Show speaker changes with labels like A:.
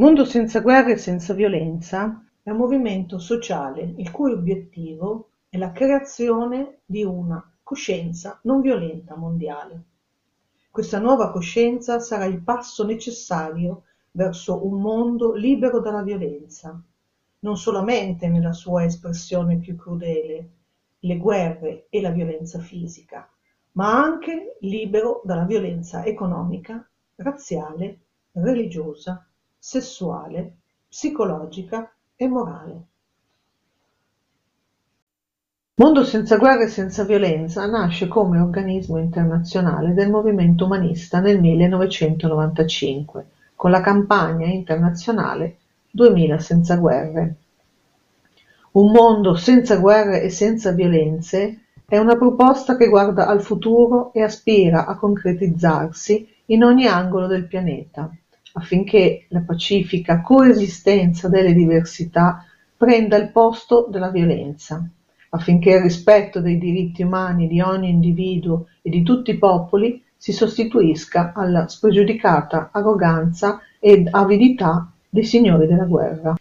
A: Mondo senza guerra e senza violenza è un movimento sociale il cui obiettivo è la creazione di una coscienza non violenta mondiale. Questa nuova coscienza sarà il passo necessario verso un mondo libero dalla violenza, non solamente nella sua espressione più crudele, le guerre e la violenza fisica, ma anche libero dalla violenza economica, razziale, religiosa sessuale, psicologica e morale. Mondo senza guerra e senza violenza nasce come organismo internazionale del movimento umanista nel 1995 con la campagna internazionale 2000 senza guerre. Un mondo senza guerre e senza violenze è una proposta che guarda al futuro e aspira a concretizzarsi in ogni angolo del pianeta affinché la pacifica coesistenza delle diversità prenda il posto della violenza, affinché il rispetto dei diritti umani di ogni individuo e di tutti i popoli si sostituisca alla spregiudicata arroganza ed avidità dei signori della guerra.